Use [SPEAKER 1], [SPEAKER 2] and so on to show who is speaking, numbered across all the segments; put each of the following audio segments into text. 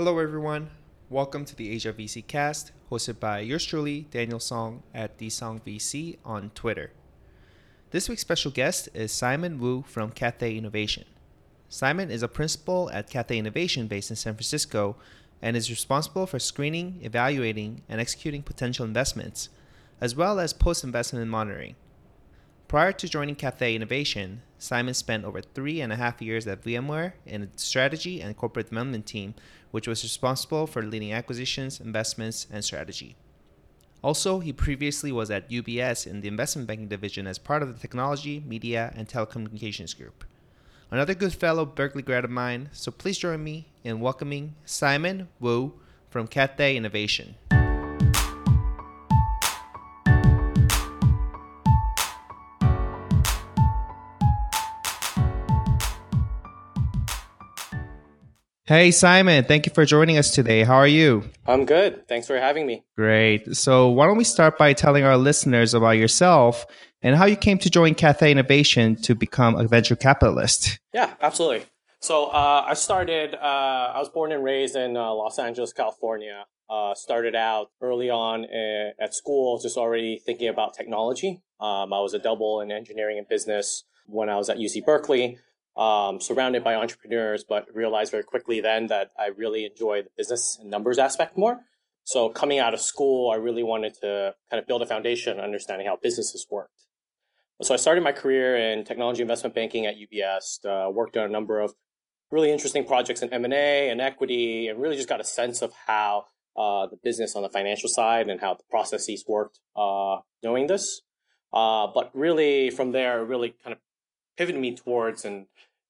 [SPEAKER 1] Hello, everyone. Welcome to the Asia VC cast, hosted by yours truly, Daniel Song at DSongVC on Twitter. This week's special guest is Simon Wu from Cathay Innovation. Simon is a principal at Cathay Innovation based in San Francisco and is responsible for screening, evaluating, and executing potential investments, as well as post investment monitoring. Prior to joining Cathay Innovation, Simon spent over three and a half years at VMware in its strategy and corporate development team, which was responsible for leading acquisitions, investments, and strategy. Also, he previously was at UBS in the investment banking division as part of the technology, media, and telecommunications group. Another good fellow Berkeley grad of mine, so please join me in welcoming Simon Wu from Cathay Innovation. Hey, Simon, thank you for joining us today. How are you?
[SPEAKER 2] I'm good. Thanks for having me.
[SPEAKER 1] Great. So, why don't we start by telling our listeners about yourself and how you came to join Cathay Innovation to become a venture capitalist?
[SPEAKER 2] Yeah, absolutely. So, uh, I started, uh, I was born and raised in uh, Los Angeles, California. Uh, started out early on uh, at school, just already thinking about technology. Um, I was a double in engineering and business when I was at UC Berkeley um, surrounded by entrepreneurs, but realized very quickly then that I really enjoy the business and numbers aspect more. So coming out of school, I really wanted to kind of build a foundation understanding how businesses worked. So I started my career in technology investment banking at UBS, uh, worked on a number of really interesting projects in M&A and equity, and really just got a sense of how uh, the business on the financial side and how the processes worked uh, knowing this. Uh, but really from there, really kind of pivoted me towards and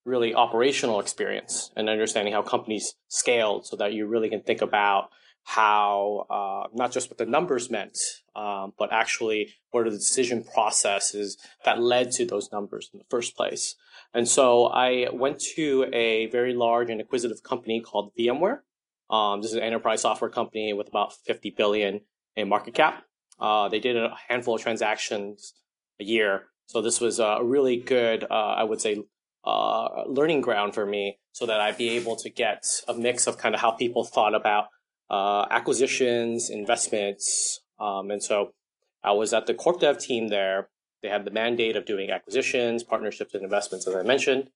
[SPEAKER 2] really operational experience and understanding how companies scaled so that you really can think about how uh, not just what the numbers meant, um, but actually what are the decision processes that led to those numbers in the first place. And so I went to a very large and acquisitive company called VMware. Um, this is an enterprise software company with about 50 billion in market cap. Uh, they did a handful of transactions a year so this was a really good, uh, I would say, uh, learning ground for me so that I'd be able to get a mix of kind of how people thought about uh, acquisitions, investments. Um, and so I was at the corp dev team there. They had the mandate of doing acquisitions, partnerships, and investments, as I mentioned.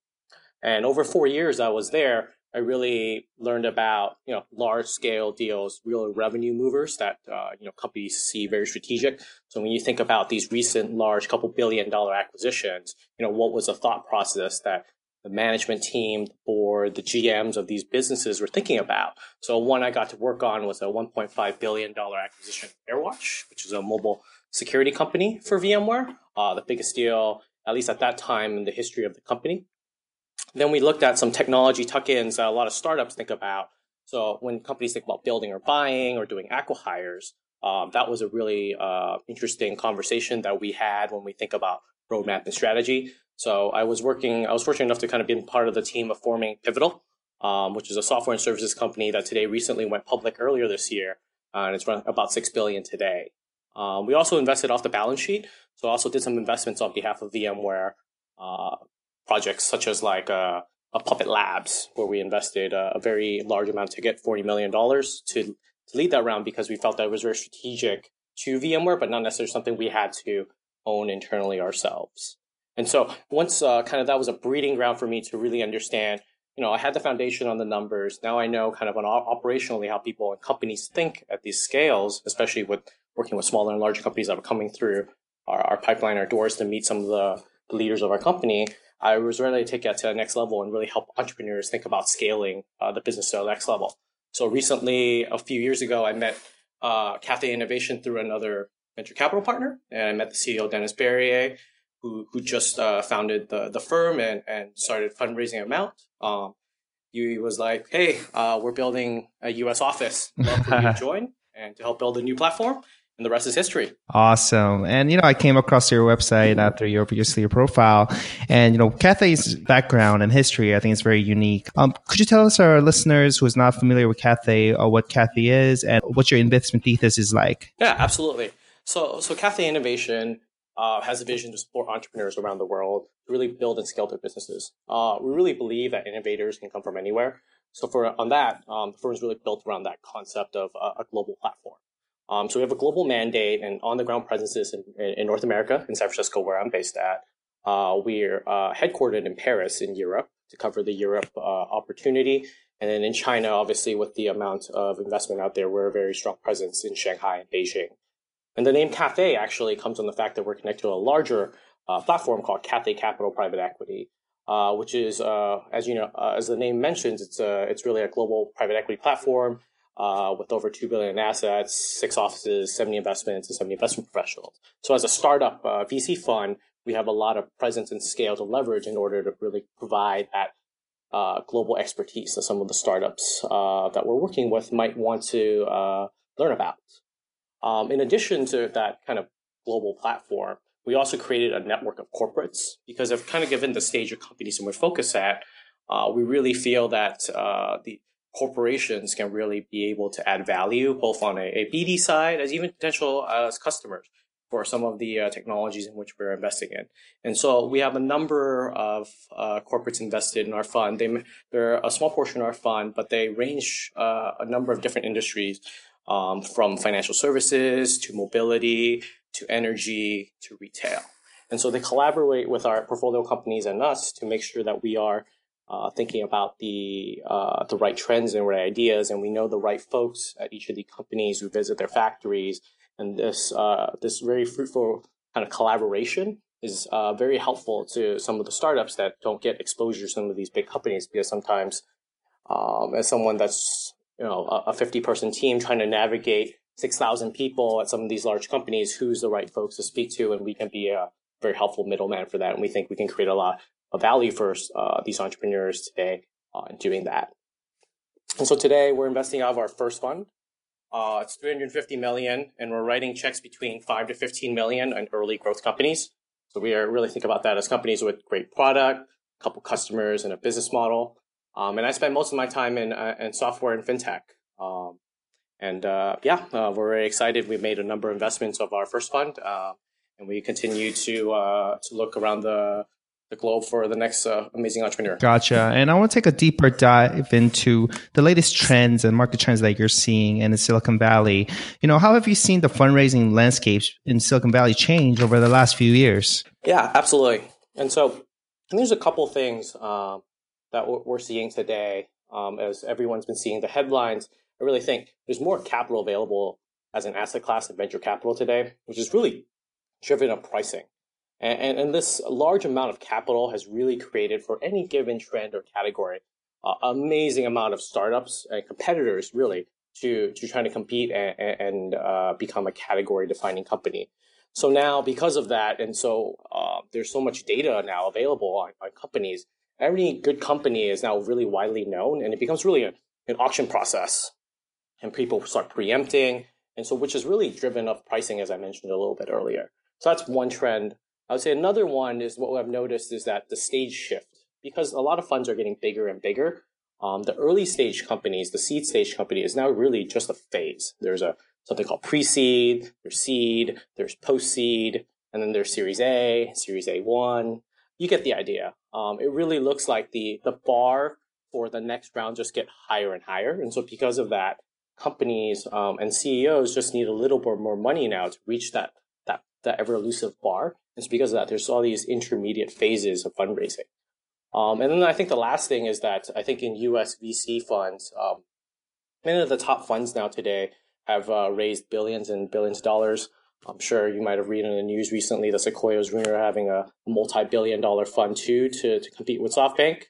[SPEAKER 2] And over four years I was there, I really learned about you know large scale deals, real revenue movers that uh, you know companies see very strategic. So when you think about these recent large couple billion dollar acquisitions, you know what was the thought process that the management team or the GMs of these businesses were thinking about. So one I got to work on was a 1.5 billion dollar acquisition AirWatch, which is a mobile security company for VMware, uh, the biggest deal at least at that time in the history of the company. Then we looked at some technology tuck-ins that a lot of startups think about. So when companies think about building or buying or doing acquihires, um, that was a really uh, interesting conversation that we had when we think about roadmap and strategy. So I was working, I was fortunate enough to kind of be part of the team of forming Pivotal, um, which is a software and services company that today recently went public earlier this year, uh, and it's about six billion today. Um, we also invested off the balance sheet, so I also did some investments on behalf of VMware. Uh, projects such as like uh, a Puppet Labs, where we invested a, a very large amount to get $40 million to, to lead that round because we felt that it was very strategic to VMware, but not necessarily something we had to own internally ourselves. And so once uh, kind of that was a breeding ground for me to really understand, you know, I had the foundation on the numbers. Now I know kind of on operationally how people and companies think at these scales, especially with working with smaller and larger companies that are coming through our, our pipeline, our doors to meet some of the leaders of our company. I was ready to take that to the next level and really help entrepreneurs think about scaling uh, the business to the next level. So recently, a few years ago, I met uh, Cathay Innovation through another venture capital partner, and I met the CEO Denis Barrier, who who just uh, founded the the firm and and started fundraising amount. Um, he was like, "Hey, uh, we're building a U.S. office. Love for you to join and to help build a new platform." And the rest is history.
[SPEAKER 1] Awesome. And, you know, I came across your website after your, obviously your profile and, you know, Cathay's background and history, I think is very unique. Um, could you tell us, our listeners who's not familiar with Cathay or what Cathay is and what your investment thesis is like?
[SPEAKER 2] Yeah, absolutely. So, so Cathay Innovation uh, has a vision to support entrepreneurs around the world to really build and scale their businesses. Uh, we really believe that innovators can come from anywhere. So for on that, um, the firm is really built around that concept of a global platform. Um, so we have a global mandate and on the ground presences in, in, North America, in San Francisco, where I'm based at. Uh, we're uh, headquartered in Paris, in Europe, to cover the Europe uh, opportunity. And then in China, obviously, with the amount of investment out there, we're a very strong presence in Shanghai and Beijing. And the name Cathay actually comes from the fact that we're connected to a larger uh, platform called Cathay Capital Private Equity, uh, which is, uh, as you know, as the name mentions, it's it's really a global private equity platform uh, with over two billion in assets, six offices, seventy investments, and seventy investment professionals. So as a startup uh, VC fund, we have a lot of presence and scale to leverage in order to really provide that global expertise that some of the startups that we're working with might want to learn about. Um, in addition to that kind of global platform, we also created a network of corporates because of kind of given the stage of companies and we're focused at, uh, we really feel that uh, the corporations can really be able to add value both on a, a BD side as even potential uh, as customers for some of the uh, technologies in which we're investing in. And so we have a number of uh, corporates invested in our fund. They, they're a small portion of our fund, but they range uh, a number of different industries um, from financial services to mobility to energy to retail. And so they collaborate with our portfolio companies and us to make sure that we are uh, thinking about the uh, the right trends and right ideas, and we know the right folks at each of the companies who visit their factories. And this uh, this very fruitful kind of collaboration is uh, very helpful to some of the startups that don't get exposure to some of these big companies because sometimes, um, as someone that's you know a 50 person team trying to navigate 6,000 people at some of these large companies, who's the right folks to speak to, and we can be a very helpful middleman for that. And we think we can create a lot of value for uh, these entrepreneurs today uh, in doing that. And so today we're investing out of our first fund. Uh, it's 350 million, and we're writing checks between five to 15 million on early growth companies. So we are really think about that as companies with great product, a couple customers, and a business model. Um, and I spend most of my time in, uh, in software and fintech. Um, and uh, yeah, uh, we're very excited. We've made a number of investments of our first fund, uh, and we continue to uh, to look around the the globe for the next uh, amazing entrepreneur.
[SPEAKER 1] Gotcha. And I want to take a deeper dive into the latest trends and market trends that you're seeing in Silicon Valley. You know, how have you seen the fundraising landscapes in Silicon Valley change over the last few years?
[SPEAKER 2] Yeah, absolutely. And so there's a couple things um, that we're seeing today um, as everyone's been seeing the headlines I really think there's more capital available as an asset class of venture capital today, which is really driven up pricing. And, and, this large amount of capital has really created for any given trend or category, uh, amazing amount of startups and competitors really to, to try to compete and, and uh, become a category defining company. So now because of that, and so uh, there's so much data now available on, on companies, every good company is now really widely known and it becomes really a, an auction process and people start preempting. And so, which has really driven up pricing, as I mentioned a little bit earlier. So that's one trend. I would say another one is what I've noticed is that the stage shift, because a lot of funds are getting bigger and bigger. Um, the early stage companies, the seed stage company is now really just a phase. There's a something called pre-seed, there's seed, there's post-seed, and then there's Series A, Series A1. You get the idea. Um, it really looks like the the bar for the next round just get higher and higher. And so because of that, companies um, and CEOs just need a little bit more money now to reach that that that ever elusive bar. It's because of that there's all these intermediate phases of fundraising. Um, and then I think the last thing is that I think in U.S. VC funds, um, many of the top funds now today have uh, raised billions and billions of dollars. I'm sure you might have read in the news recently that Sequoia is rumored having a multi-billion dollar fund too to, to compete with SoftBank.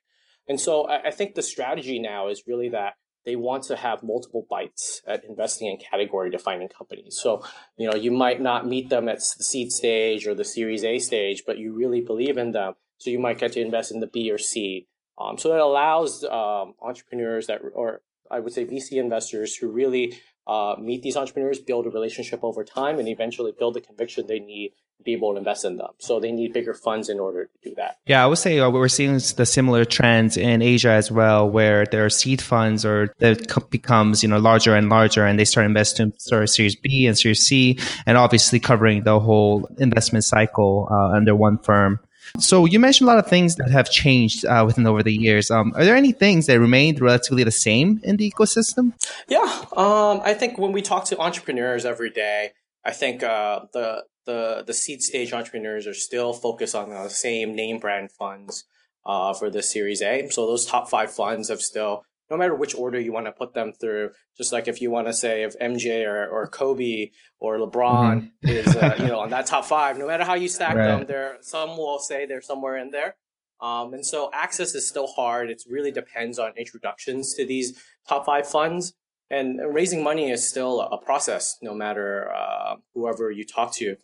[SPEAKER 2] And so I, I think the strategy now is really that they want to have multiple bites at investing in category defining companies. So, you know, you might not meet them at the seed stage or the series A stage, but you really believe in them. So you might get to invest in the B or C. Um, so it allows um, entrepreneurs that, or I would say VC investors who really uh, meet these entrepreneurs, build a relationship over time, and eventually build the conviction they need be able to invest in them. So they need bigger funds in order to do that.
[SPEAKER 1] Yeah, I would say uh, we're seeing the similar trends in Asia as well, where there are seed funds or that becomes you know larger and larger, and they start investing sort of Series B and Series C, and obviously covering the whole investment cycle uh, under one firm. So you mentioned a lot of things that have changed uh, within over the years. Um, are there any things that remained relatively the same in the ecosystem?
[SPEAKER 2] Yeah, um, I think when we talk to entrepreneurs every day, I think uh, the the the seed stage entrepreneurs are still focused on the same name brand funds uh, for the Series A. So those top five funds have still, no matter which order you want to put them through, just like if you want to say if MJ or, or Kobe or LeBron mm-hmm. is uh, you know on that top five, no matter how you stack right. them, there some will say they're somewhere in there. Um, and so access is still hard. It really depends on introductions to these top five funds. And raising money is still a process, no matter uh, whoever you talk to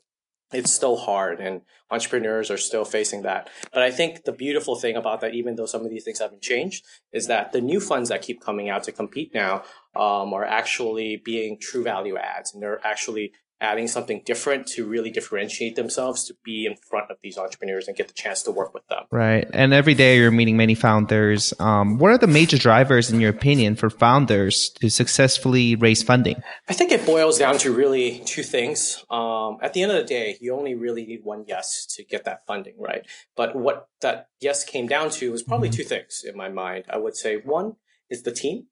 [SPEAKER 2] it's still hard and entrepreneurs are still facing that. But I think the beautiful thing about that, even though some of these things haven't changed, is that the new funds that keep coming out to compete now um, are actually being true value adds and they're actually adding something different to really differentiate themselves to be in front of these entrepreneurs and get the chance to work with them.
[SPEAKER 1] Right. And every day you're meeting many founders. Um, what are the major drivers, in your opinion, for founders to successfully raise funding?
[SPEAKER 2] I think it boils down to really two things. Um, at the end of the day, you only really need one yes to get that funding, right? But what that yes came down to was probably mm-hmm. two things in my mind. I would say one is the team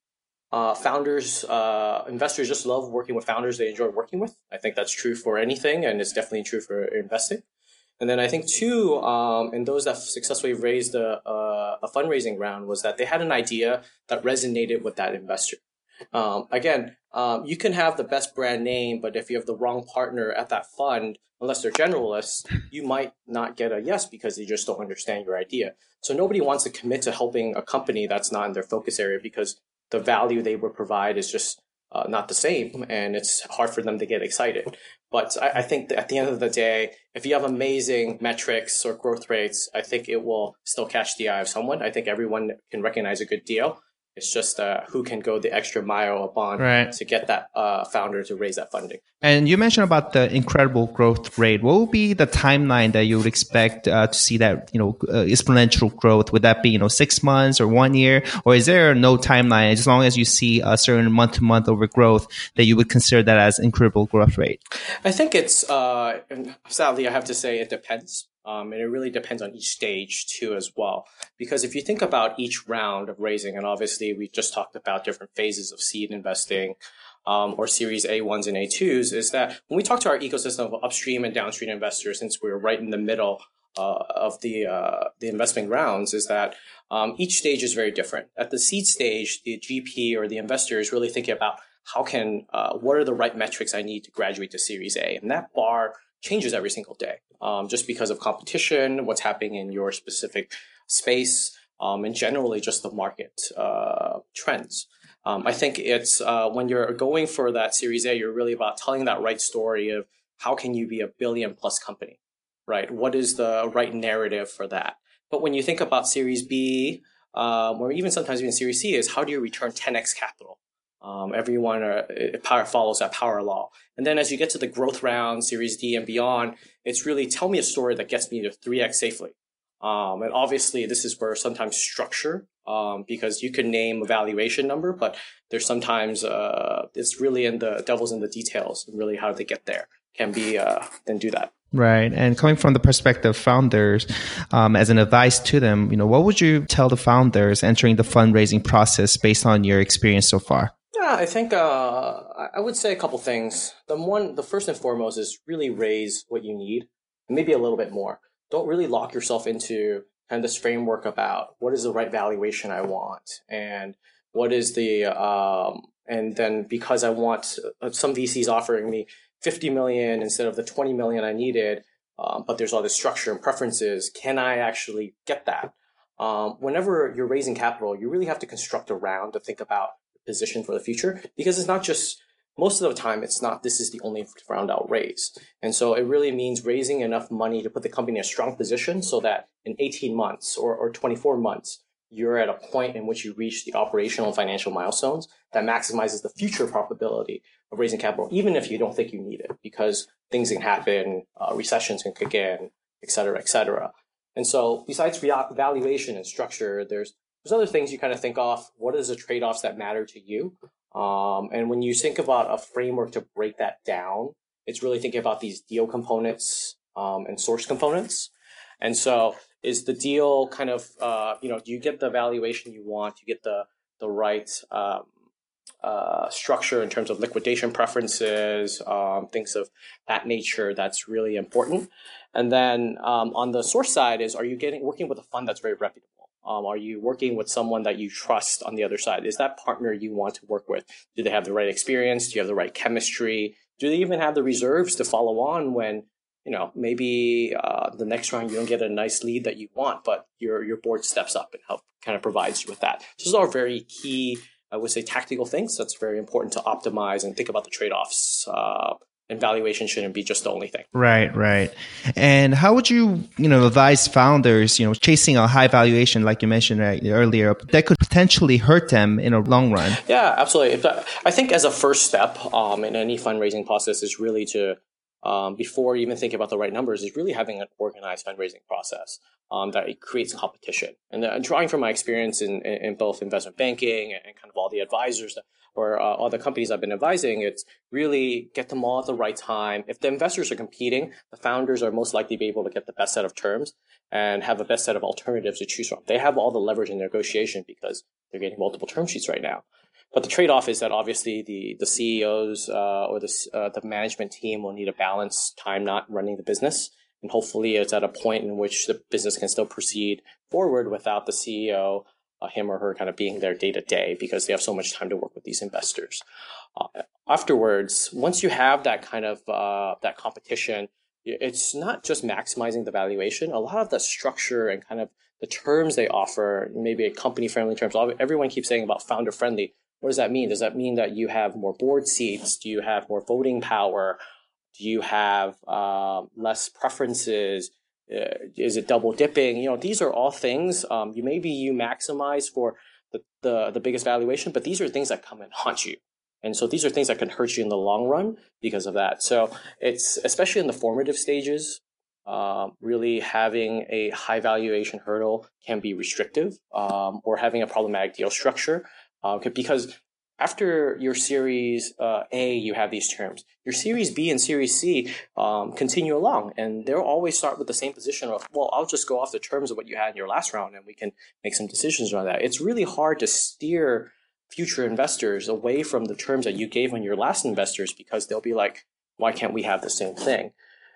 [SPEAKER 2] uh, founders, uh, investors just love working with founders they enjoy working with. I think that's true for anything, and it's definitely true for investing. And then I think two, um, and those that successfully raised a, a, a, fundraising round was that they had an idea that resonated with that investor. Um, again, um, you can have the best brand name, but if you have the wrong partner at that fund, unless they're generalists, you might not get a yes because they just don't understand your idea. So nobody wants to commit to helping a company that's not in their focus area because the value they would provide is just uh, not the same, and it's hard for them to get excited. But I, I think at the end of the day, if you have amazing metrics or growth rates, I think it will still catch the eye of someone. I think everyone can recognize a good deal. It's just uh, who can go the extra mile upon right. to get that uh, founder to raise that funding.
[SPEAKER 1] And you mentioned about the incredible growth rate. What would be the timeline that you would expect uh, to see that you know uh, exponential growth? Would that be you know six months or one year, or is there no timeline? As long as you see a certain month to month over growth, that you would consider that as incredible growth rate.
[SPEAKER 2] I think it's uh, sadly I have to say it depends. Um, and it really depends on each stage too, as well. Because if you think about each round of raising, and obviously we just talked about different phases of seed investing um, or Series A1s and A2s, is that when we talk to our ecosystem of upstream and downstream investors, since we're right in the middle uh, of the uh, the investment rounds, is that um, each stage is very different. At the seed stage, the GP or the investor is really thinking about how can uh, what are the right metrics I need to graduate to Series A, and that bar changes every single day, um, just because of competition, what's happening in your specific space, um, and generally just the market uh, trends. Um, I think it's uh, when you're going for that Series A, you're really about telling that right story of how can you be a billion plus company, right? What is the right narrative for that? But when you think about Series B, um, or even sometimes even Series C, is how do you return 10x capital? Um, everyone uh, power follows that power law. And then as you get to the growth round, Series D and beyond, it's really tell me a story that gets me to 3x safely. Um, and obviously, this is where sometimes structure, um, because you can name a valuation number, but there's sometimes uh, it's really in the devil's in the details, and really how they get there can be uh, then do that.
[SPEAKER 1] Right. And coming from the perspective of founders, um, as an advice to them, you know, what would you tell the founders entering the fundraising process based on your experience so far?
[SPEAKER 2] Yeah, I think uh, I would say a couple things. The one, the first and foremost is really raise what you need, and maybe a little bit more. Don't really lock yourself into kind of this framework about what is the right valuation I want, and what is the um, and then because I want uh, some VCs offering me 50 million instead of the 20 million I needed, um, but there's all this structure and preferences. Can I actually get that? Um, whenever you're raising capital, you really have to construct a round to think about position for the future because it's not just most of the time it's not this is the only round out raise. And so it really means raising enough money to put the company in a strong position so that in 18 months or, or 24 months you're at a point in which you reach the operational and financial milestones that maximizes the future probability of raising capital even if you don't think you need it because things can happen uh, recessions can kick in et cetera et cetera. And so besides valuation and structure there's there's other things you kind of think off. What is the trade offs that matter to you? Um, and when you think about a framework to break that down, it's really thinking about these deal components um, and source components. And so is the deal kind of uh, you know do you get the valuation you want? Do you get the the right um, uh, structure in terms of liquidation preferences, um, things of that nature. That's really important. And then um, on the source side is, are you getting working with a fund that's very reputable? Um, are you working with someone that you trust on the other side? Is that partner you want to work with? Do they have the right experience? Do you have the right chemistry? Do they even have the reserves to follow on when you know maybe uh, the next round you don't get a nice lead that you want, but your your board steps up and help kind of provides you with that. Those are very key I would say tactical things. That's very important to optimize and think about the trade offs. Uh, and valuation shouldn't be just the only thing.
[SPEAKER 1] Right, right. And how would you, you know, advise founders, you know, chasing a high valuation, like you mentioned right, earlier, that could potentially hurt them in a long run?
[SPEAKER 2] Yeah, absolutely. I think as a first step um, in any fundraising process is really to um, before you even thinking about the right numbers is really having an organized fundraising process um, that it creates competition. And, uh, drawing from my experience in, in, in, both investment banking and, kind of all the advisors that, or uh, all the companies I've been advising, it's really get them all at the right time. If the investors are competing, the founders are most likely to be able to get the best set of terms and have the best set of alternatives to choose from. They have all the leverage in negotiation because they're getting multiple term sheets right now. But the trade-off is that obviously the the CEOs uh, or the uh, the management team will need a balanced time not running the business, and hopefully it's at a point in which the business can still proceed forward without the CEO, uh, him or her, kind of being there day to day because they have so much time to work with these investors. Uh, afterwards, once you have that kind of uh, that competition, it's not just maximizing the valuation. A lot of the structure and kind of the terms they offer, maybe a company friendly terms. Everyone keeps saying about founder friendly. What does that mean? Does that mean that you have more board seats? Do you have more voting power? Do you have uh, less preferences? Uh, is it double dipping? You know, these are all things. Um, you maybe you maximize for the, the the biggest valuation, but these are things that come and haunt you. And so these are things that can hurt you in the long run because of that. So it's especially in the formative stages, uh, really having a high valuation hurdle can be restrictive, um, or having a problematic deal structure uh, because after your series uh, A, you have these terms. Your series B and series C um, continue along, and they'll always start with the same position of, well, I'll just go off the terms of what you had in your last round, and we can make some decisions around that. It's really hard to steer future investors away from the terms that you gave on your last investors because they'll be like, why can't we have the same thing?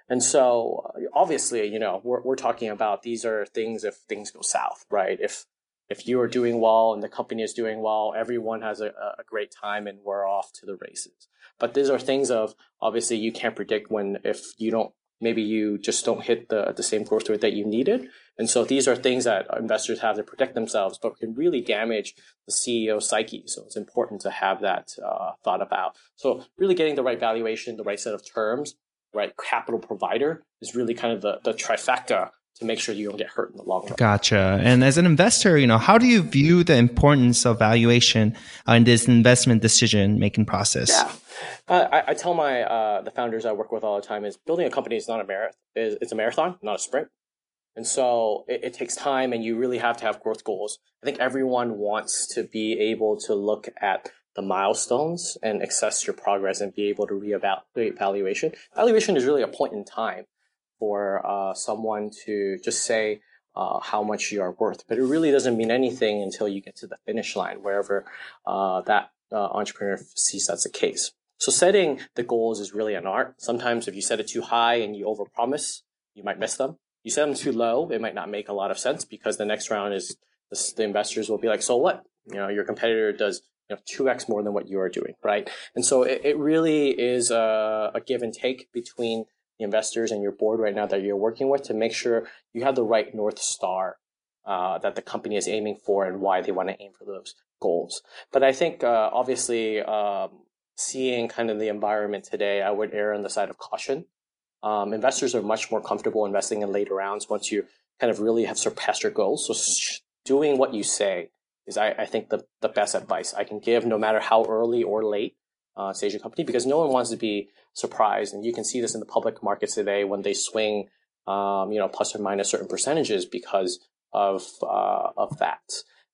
[SPEAKER 2] And so, obviously, you know, we're, we're talking about these are things if things go south, right? If if you are doing well and the company is doing well, everyone has a, a great time and we're off to the races. But these are things of obviously you can't predict when if you don't maybe you just don't hit the the same growth rate that you needed. And so these are things that investors have to protect themselves, but can really damage the CEO psyche. So it's important to have that uh, thought about. So really getting the right valuation, the right set of terms, right capital provider is really kind of the, the trifecta to make sure you don't get hurt in the long run.
[SPEAKER 1] Gotcha. And as an investor, you know, how do you view the importance of valuation uh, in this investment decision making process?
[SPEAKER 2] Yeah. Uh, I, I, tell my uh, the founders I work with all the time is building a company is not a marathon. It's a marathon, not a sprint. And so it, it, takes time, and you really have to have growth goals. I think everyone wants to be able to look at the milestones and assess your progress and be able to reevaluate valuation. Valuation is really a point in time for uh, someone to just say uh, how much you are worth. But it really doesn't mean anything until you get to the finish line, wherever uh, that uh, entrepreneur sees that's the case. So setting the goals is really an art. Sometimes if you set it too high and you overpromise, you might miss them. You set them too low, it might not make a lot of sense because the next round is the, the investors will be like, so what? You know, your competitor does you know, 2x more than what you are doing, right? And so it, it really is a, a give and take between investors and your board right now that you're working with to make sure you have the right North Star uh, that the company is aiming for and why they want to aim for those goals. But I think uh, obviously um, seeing kind of the environment today, I would err on the side of caution. Um, investors are much more comfortable investing in later rounds once you kind of really have surpassed your goals. So sh- doing what you say is, I, I think, the, the best advice I can give, no matter how early or late uh, stage a company, because no one wants to be surprised. And you can see this in the public markets today when they swing, um, you know, plus or minus certain percentages because of uh, of that.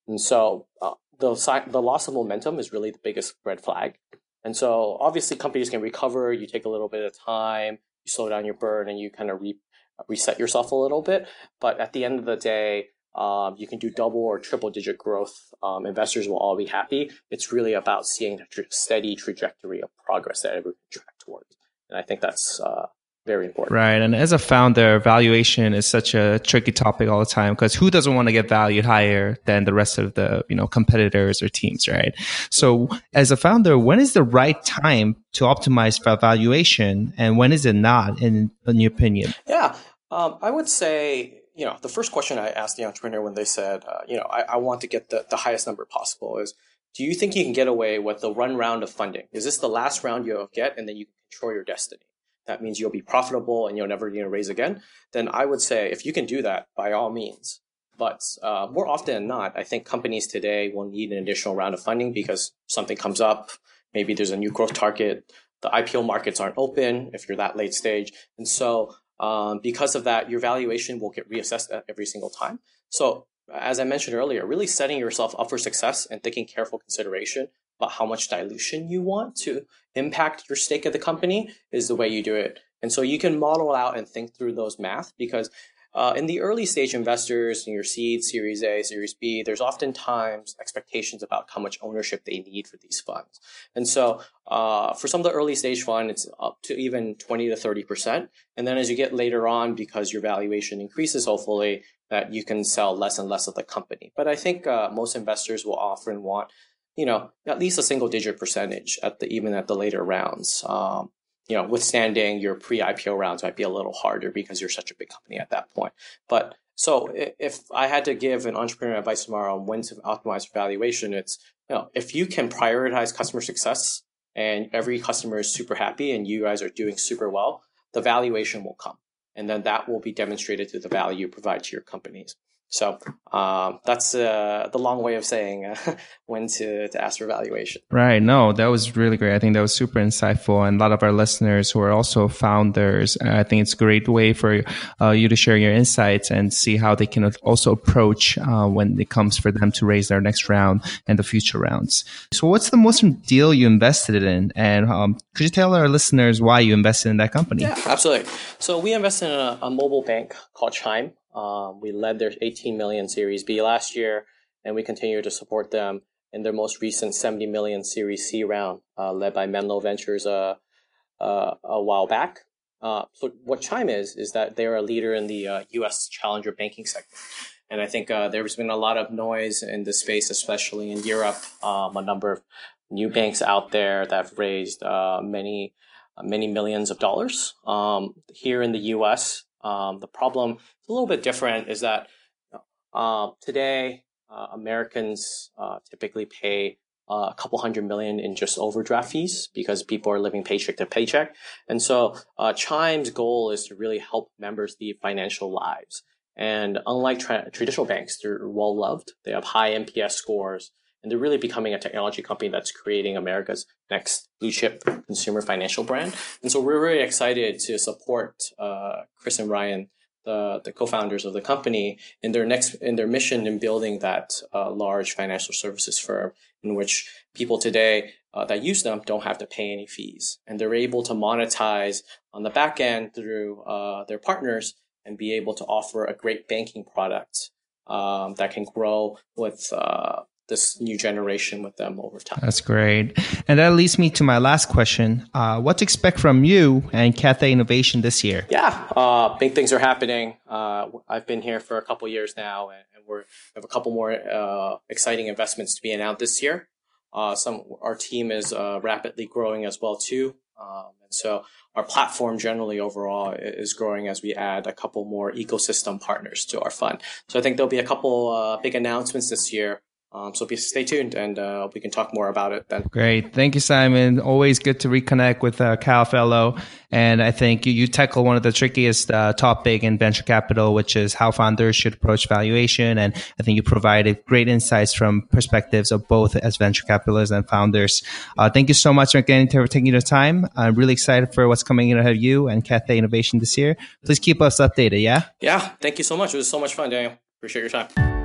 [SPEAKER 2] And so uh, the the loss of momentum is really the biggest red flag. And so obviously companies can recover. You take a little bit of time, you slow down your burn, and you kind of reap reset yourself a little bit. But at the end of the day, um, you can do double or triple digit growth. Um, investors will all be happy. It's really about seeing a tra- steady trajectory of progress that everyone can track towards. And I think that's uh, very important.
[SPEAKER 1] Right. And as a founder, valuation is such a tricky topic all the time because who doesn't want to get valued higher than the rest of the, you know, competitors or teams, right? So as a founder, when is the right time to optimize for valuation and when is it not in, in your opinion?
[SPEAKER 2] Yeah. Um, I would say you know, the first question I asked the entrepreneur when they said, uh, you know, I, I, want to get the, the highest number possible is, do you think you can get away with the run round of funding? Is this the last round you'll get and then you can control your destiny? That means you'll be profitable and you'll never you know, raise again. Then I would say if you can do that, by all means. But uh, more often than not, I think companies today will need an additional round of funding because something comes up. Maybe there's a new growth target. The IPO markets aren't open if you're that late stage. And so um, because of that, your valuation will get reassessed every single time. So, as I mentioned earlier, really setting yourself up for success and taking careful consideration about how much dilution you want to impact your stake of the company is the way you do it. And so you can model out and think through those math because uh, in the early stage investors, in your seed, Series A, Series B, there's oftentimes expectations about how much ownership they need for these funds. And so uh, for some of the early stage fund, it's up to even 20 to 30%. And then as you get later on, because your valuation increases, hopefully, that you can sell less and less of the company. But I think uh, most investors will often want, you know, at least a single digit percentage at the even at the later rounds. Um, you know, withstanding your pre-IPO rounds might be a little harder because you're such a big company at that point. But so if I had to give an entrepreneur advice tomorrow on when to optimize for valuation, it's you know, if you can prioritize customer success and every customer is super happy and you guys are doing super well, the valuation will come. And then that will be demonstrated through the value you provide to your companies. So um, that's uh, the long way of saying uh, when to, to ask for valuation.
[SPEAKER 1] Right. No, that was really great. I think that was super insightful. And a lot of our listeners who are also founders, I think it's a great way for uh, you to share your insights and see how they can also approach uh, when it comes for them to raise their next round and the future rounds. So what's the most deal you invested in? And um, could you tell our listeners why you invested in that company?
[SPEAKER 2] Yeah, absolutely. So we invested in a, a mobile bank called Chime. Um, we led their 18 million Series B last year, and we continue to support them in their most recent 70 million Series C round, uh, led by Menlo Ventures uh, uh, a while back. Uh, so what Chime is is that they are a leader in the U.S. Uh, challenger banking sector, and I think uh, there's been a lot of noise in the space, especially in Europe. Um, a number of new banks out there that have raised many many millions of dollars. Um, here in the U.S., um, the problem is a little bit different is that uh, today uh, Americans uh, typically pay uh, a couple hundred million in just overdraft fees because people are living paycheck to paycheck. And so uh, Chime's goal is to really help members lead financial lives. And unlike tra- traditional banks, they're well loved. They have high NPS scores and they're really becoming a technology company that's creating America's next blue chip consumer financial brand. And so we're really excited to support uh, Chris and Ryan, the, the co-founders of the company, in their next in their mission in building that uh, large financial services firm in which people today uh, that use them don't have to pay any fees, and they're able to monetize on the back end through uh, their partners and be able to offer a great banking product um, that can grow with uh, this new generation with them over time.
[SPEAKER 1] That's great. And that leads me to my last question. Uh, what to expect from you and Cathay Innovation this year?
[SPEAKER 2] Yeah, uh, big things are happening. Uh, I've been here for a couple years now, and, and we have a couple more uh, exciting investments to be announced this year. Uh, some our team is uh, rapidly growing as well too, um, and so our platform generally overall is growing as we add a couple more ecosystem partners to our fund. So I think there'll be a couple big announcements this year um, so please stay tuned and uh, we can talk more about it then.
[SPEAKER 1] Great. Thank you, Simon. Always good to reconnect with uh, Cal Fellow. And I think you, you tackle one of the trickiest uh, topic in venture capital, which is how founders should approach valuation. And I think you provided great insights from perspectives of both as venture capitalists and founders. Uh, thank you so much again for taking the time. I'm really excited for what's coming ahead of you and Cathay Innovation this year. Please keep us updated. Yeah.
[SPEAKER 2] Yeah. Thank you so much. It was so much fun, Daniel. Appreciate your time.